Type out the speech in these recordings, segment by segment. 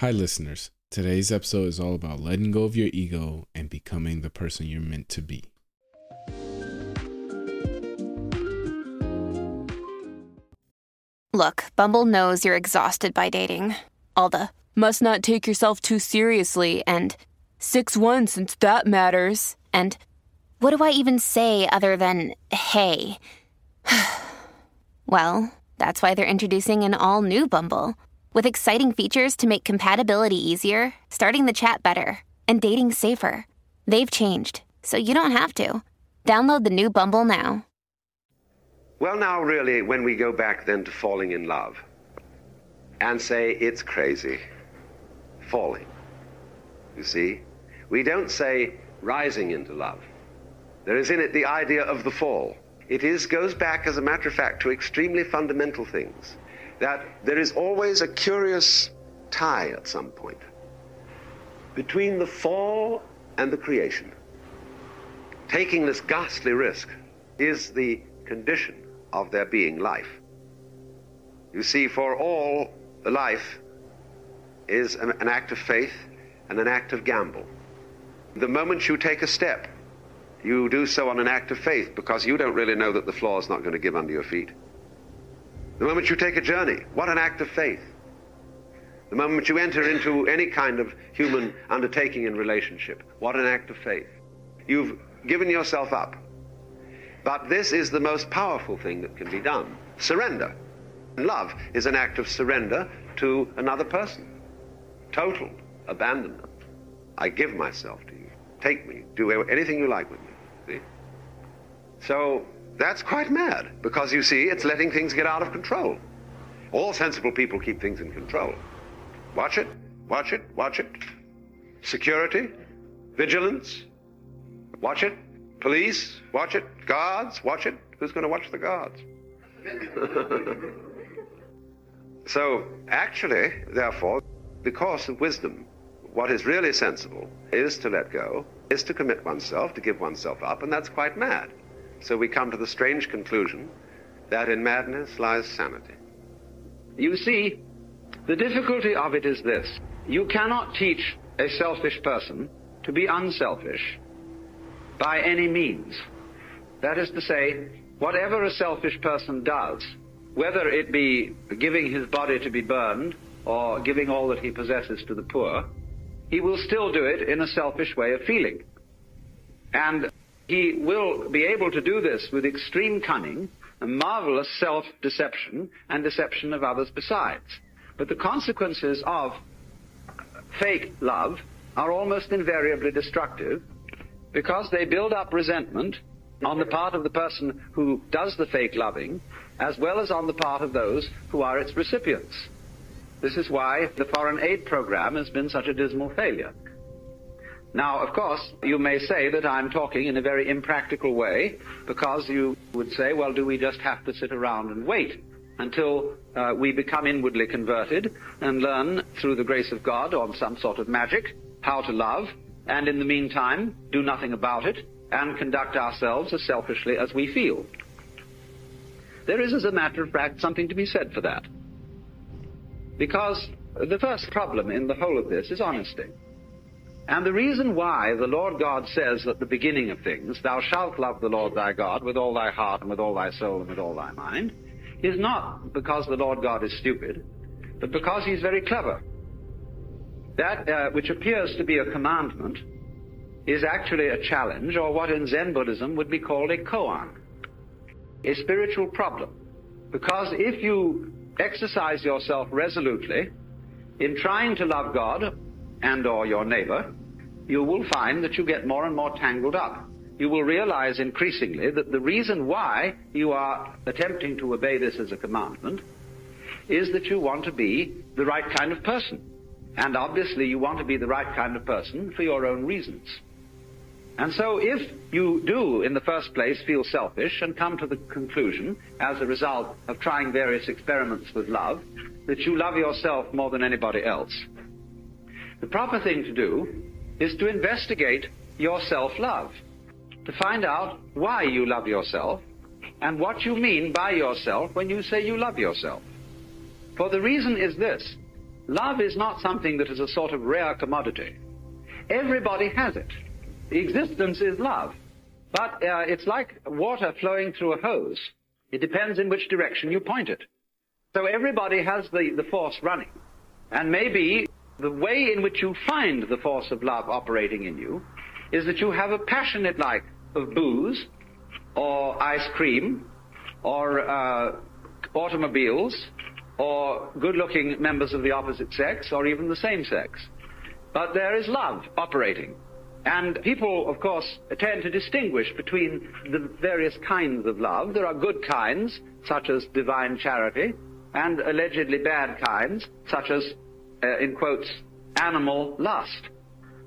Hi, listeners. Today's episode is all about letting go of your ego and becoming the person you're meant to be. Look, Bumble knows you're exhausted by dating. All the must not take yourself too seriously and 6 1 since that matters. And what do I even say other than hey? well, that's why they're introducing an all new Bumble with exciting features to make compatibility easier, starting the chat better, and dating safer. They've changed, so you don't have to. Download the new Bumble now. Well, now, really, when we go back then to falling in love and say it's crazy, falling, you see, we don't say rising into love. There is in it the idea of the fall. It is, goes back, as a matter of fact, to extremely fundamental things. That there is always a curious tie at some point between the fall and the creation. Taking this ghastly risk is the condition of there being life. You see, for all, the life is an, an act of faith and an act of gamble. The moment you take a step, you do so on an act of faith because you don't really know that the floor is not going to give under your feet. The moment you take a journey, what an act of faith. The moment you enter into any kind of human undertaking in relationship, what an act of faith. You've given yourself up. But this is the most powerful thing that can be done surrender. Love is an act of surrender to another person. Total abandonment. I give myself to you. Take me. Do anything you like with me. See? So that's quite mad because you see, it's letting things get out of control. All sensible people keep things in control. Watch it, watch it, watch it. Security, vigilance, watch it. Police, watch it. Guards, watch it. Who's going to watch the guards? so, actually, therefore, because of wisdom, what is really sensible is to let go, is to commit oneself, to give oneself up, and that's quite mad. So we come to the strange conclusion that in madness lies sanity. You see, the difficulty of it is this. You cannot teach a selfish person to be unselfish by any means. That is to say, whatever a selfish person does, whether it be giving his body to be burned or giving all that he possesses to the poor, he will still do it in a selfish way of feeling. And he will be able to do this with extreme cunning, a marvelous self-deception, and deception of others besides. But the consequences of fake love are almost invariably destructive because they build up resentment on the part of the person who does the fake loving, as well as on the part of those who are its recipients. This is why the foreign aid program has been such a dismal failure. Now, of course, you may say that I'm talking in a very impractical way because you would say, well, do we just have to sit around and wait until uh, we become inwardly converted and learn through the grace of God or some sort of magic how to love and in the meantime do nothing about it and conduct ourselves as selfishly as we feel? There is, as a matter of fact, something to be said for that. Because the first problem in the whole of this is honesty. And the reason why the Lord God says at the beginning of things, Thou shalt love the Lord thy God with all thy heart and with all thy soul and with all thy mind, is not because the Lord God is stupid, but because he's very clever. That uh, which appears to be a commandment is actually a challenge, or what in Zen Buddhism would be called a koan, a spiritual problem. Because if you exercise yourself resolutely in trying to love God and or your neighbor, you will find that you get more and more tangled up. You will realize increasingly that the reason why you are attempting to obey this as a commandment is that you want to be the right kind of person. And obviously you want to be the right kind of person for your own reasons. And so if you do, in the first place, feel selfish and come to the conclusion, as a result of trying various experiments with love, that you love yourself more than anybody else, the proper thing to do is to investigate your self-love, to find out why you love yourself and what you mean by yourself when you say you love yourself. For the reason is this. love is not something that is a sort of rare commodity. Everybody has it. Existence is love. But uh, it's like water flowing through a hose. It depends in which direction you point it. So everybody has the, the force running. And maybe the way in which you find the force of love operating in you is that you have a passionate like of booze or ice cream or uh, automobiles or good-looking members of the opposite sex or even the same sex. But there is love operating. And people, of course, tend to distinguish between the various kinds of love. There are good kinds, such as divine charity, and allegedly bad kinds, such as, uh, in quotes, animal lust.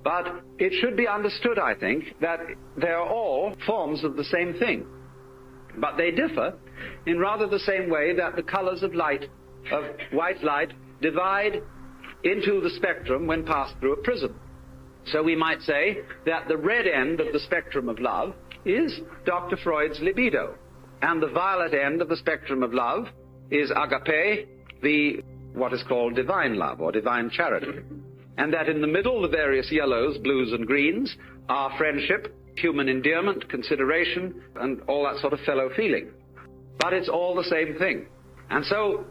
But it should be understood, I think, that they are all forms of the same thing. But they differ in rather the same way that the colors of light, of white light, divide into the spectrum when passed through a prism. So we might say that the red end of the spectrum of love is Dr. Freud's libido. And the violet end of the spectrum of love is agape, the what is called divine love or divine charity. And that in the middle, the various yellows, blues, and greens are friendship, human endearment, consideration, and all that sort of fellow feeling. But it's all the same thing. And so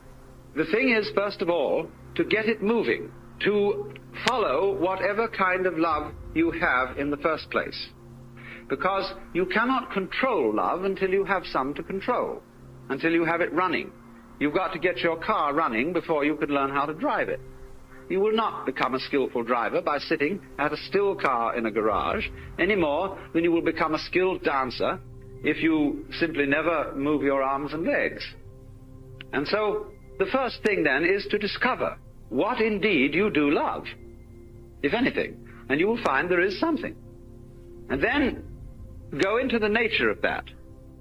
the thing is, first of all, to get it moving, to follow whatever kind of love you have in the first place. Because you cannot control love until you have some to control, until you have it running. You've got to get your car running before you can learn how to drive it. You will not become a skillful driver by sitting at a still car in a garage any more than you will become a skilled dancer if you simply never move your arms and legs. And so the first thing then is to discover what indeed you do love, if anything, and you will find there is something. And then go into the nature of that.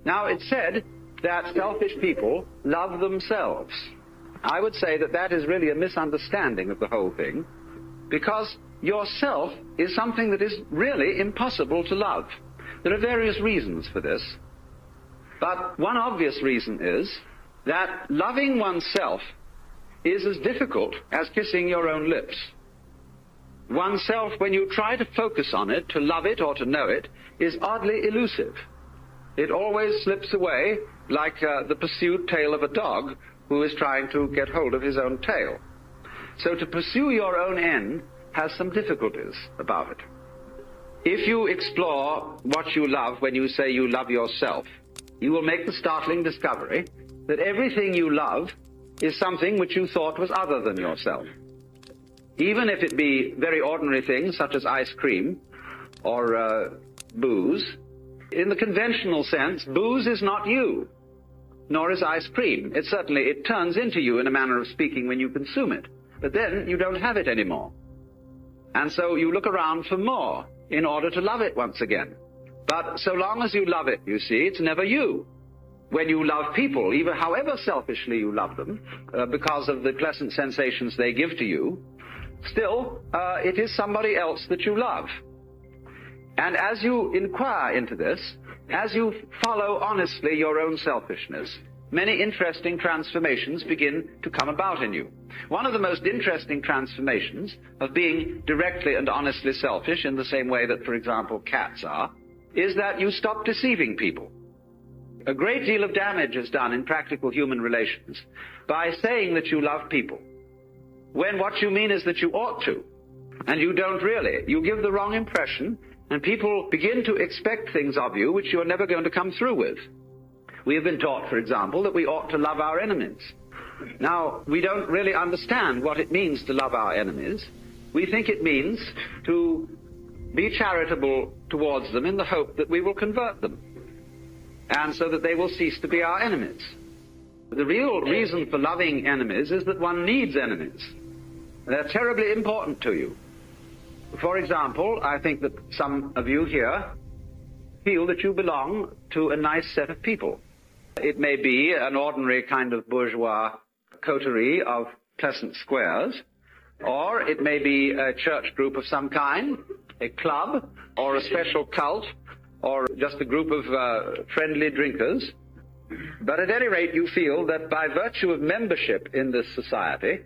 Now it's said that selfish people love themselves. I would say that that is really a misunderstanding of the whole thing, because yourself is something that is really impossible to love. There are various reasons for this, but one obvious reason is that loving oneself is as difficult as kissing your own lips. Oneself, when you try to focus on it, to love it or to know it, is oddly elusive. It always slips away like uh, the pursued tail of a dog who is trying to get hold of his own tail. So to pursue your own end has some difficulties about it. If you explore what you love when you say you love yourself, you will make the startling discovery that everything you love is something which you thought was other than yourself. Even if it be very ordinary things such as ice cream or uh, booze, in the conventional sense, booze is not you nor is ice cream. It certainly, it turns into you in a manner of speaking when you consume it. But then you don't have it anymore. And so you look around for more in order to love it once again. But so long as you love it, you see, it's never you. When you love people, even however selfishly you love them, uh, because of the pleasant sensations they give to you, still, uh, it is somebody else that you love. And as you inquire into this, as you follow honestly your own selfishness, many interesting transformations begin to come about in you. One of the most interesting transformations of being directly and honestly selfish, in the same way that, for example, cats are, is that you stop deceiving people. A great deal of damage is done in practical human relations by saying that you love people, when what you mean is that you ought to, and you don't really. You give the wrong impression, and people begin to expect things of you which you're never going to come through with. We have been taught, for example, that we ought to love our enemies. Now, we don't really understand what it means to love our enemies. We think it means to be charitable towards them in the hope that we will convert them, and so that they will cease to be our enemies. The real reason for loving enemies is that one needs enemies. They're terribly important to you. For example, I think that some of you here feel that you belong to a nice set of people. It may be an ordinary kind of bourgeois coterie of pleasant squares, or it may be a church group of some kind, a club, or a special cult, or just a group of uh, friendly drinkers. But at any rate, you feel that by virtue of membership in this society,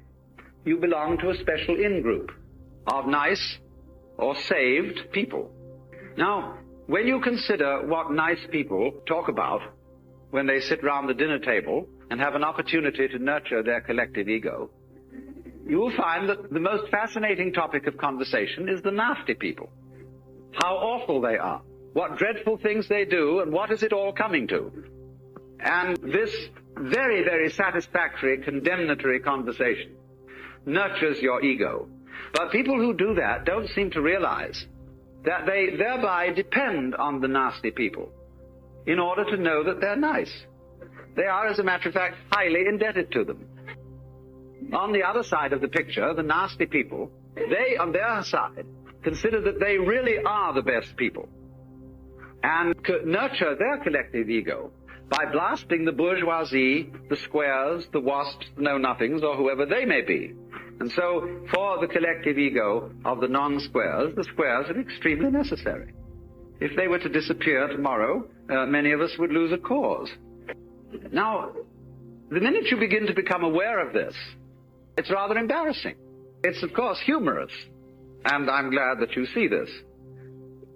you belong to a special in-group of nice or saved people. Now, when you consider what nice people talk about when they sit round the dinner table and have an opportunity to nurture their collective ego, you will find that the most fascinating topic of conversation is the nasty people. How awful they are. What dreadful things they do and what is it all coming to. And this very, very satisfactory condemnatory conversation nurtures your ego. But people who do that don't seem to realize that they thereby depend on the nasty people in order to know that they're nice. They are, as a matter of fact, highly indebted to them. On the other side of the picture, the nasty people, they, on their side, consider that they really are the best people and nurture their collective ego by blasting the bourgeoisie, the squares, the wasps, the know-nothings, or whoever they may be. And so, for the collective ego of the non-squares, the squares are extremely necessary. If they were to disappear tomorrow, uh, many of us would lose a cause. Now, the minute you begin to become aware of this, it's rather embarrassing. It's, of course, humorous. And I'm glad that you see this.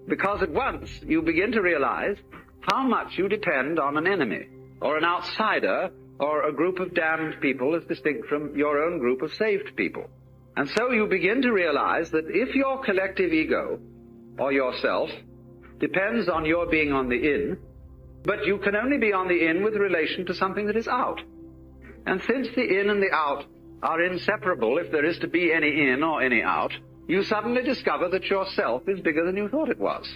Because at once you begin to realize how much you depend on an enemy, or an outsider, or a group of damned people as distinct from your own group of saved people. And so you begin to realize that if your collective ego, or yourself, depends on your being on the in, but you can only be on the in with relation to something that is out. And since the in and the out are inseparable if there is to be any in or any out, you suddenly discover that yourself is bigger than you thought it was.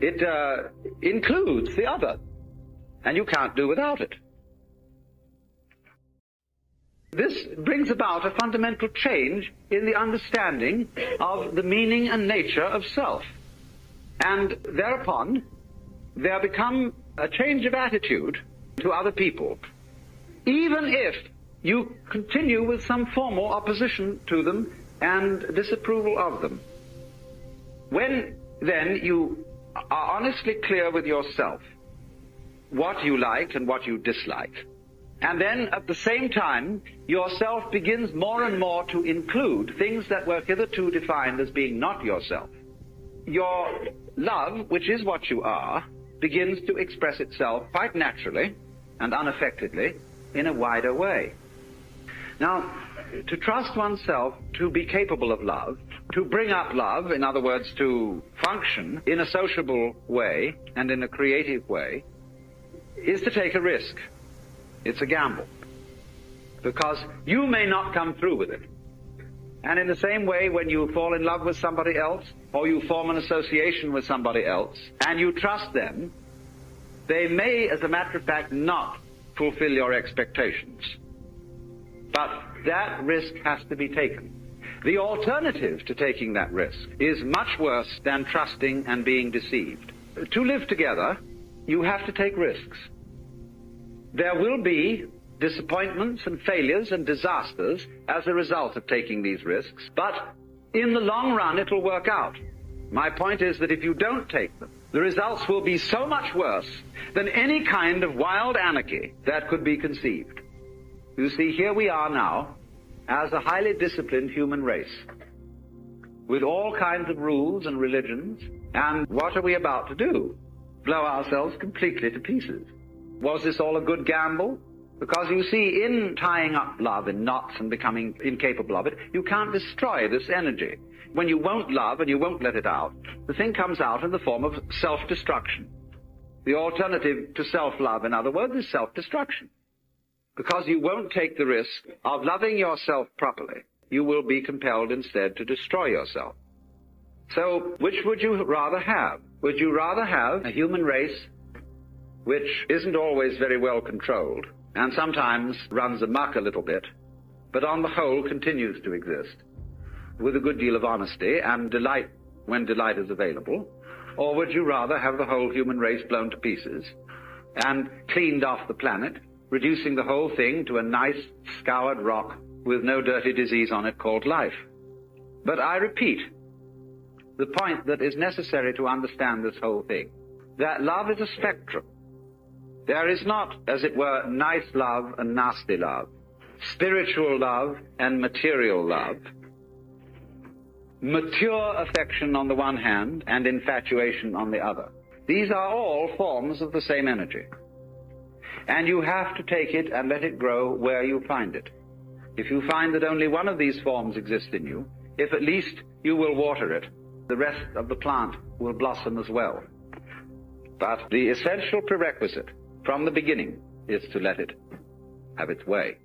It uh, includes the other, and you can't do without it. This brings about a fundamental change in the understanding of the meaning and nature of self. And thereupon, there become a change of attitude to other people, even if you continue with some formal opposition to them and disapproval of them. When then you are honestly clear with yourself what you like and what you dislike, and then at the same time yourself begins more and more to include things that were hitherto defined as being not yourself, your love, which is what you are, begins to express itself quite naturally and unaffectedly in a wider way. Now, to trust oneself to be capable of love, to bring up love, in other words, to function in a sociable way and in a creative way, is to take a risk. It's a gamble. Because you may not come through with it. And in the same way, when you fall in love with somebody else, or you form an association with somebody else, and you trust them, they may, as a matter of fact, not fulfill your expectations. But that risk has to be taken. The alternative to taking that risk is much worse than trusting and being deceived. To live together, you have to take risks. There will be disappointments and failures and disasters as a result of taking these risks, but in the long run it'll work out. My point is that if you don't take them, the results will be so much worse than any kind of wild anarchy that could be conceived. You see, here we are now as a highly disciplined human race with all kinds of rules and religions, and what are we about to do? Blow ourselves completely to pieces. Was this all a good gamble? Because you see, in tying up love in knots and becoming incapable of it, you can't destroy this energy. When you won't love and you won't let it out, the thing comes out in the form of self-destruction. The alternative to self-love, in other words, is self-destruction. Because you won't take the risk of loving yourself properly, you will be compelled instead to destroy yourself. So, which would you rather have? Would you rather have a human race which isn't always very well controlled, and sometimes runs amuck a little bit, but on the whole continues to exist with a good deal of honesty and delight when delight is available? Or would you rather have the whole human race blown to pieces and cleaned off the planet, reducing the whole thing to a nice scoured rock with no dirty disease on it called life? But I repeat the point that is necessary to understand this whole thing, that love is a spectrum. There is not, as it were, nice love and nasty love. spiritual love and material love, mature affection on the one hand and infatuation on the other. These are all forms of the same energy. And you have to take it and let it grow where you find it. If you find that only one of these forms exists in you, if at least you will water it, the rest of the plant will blossom as well. But the essential prerequisite from the beginning is to let it have its way.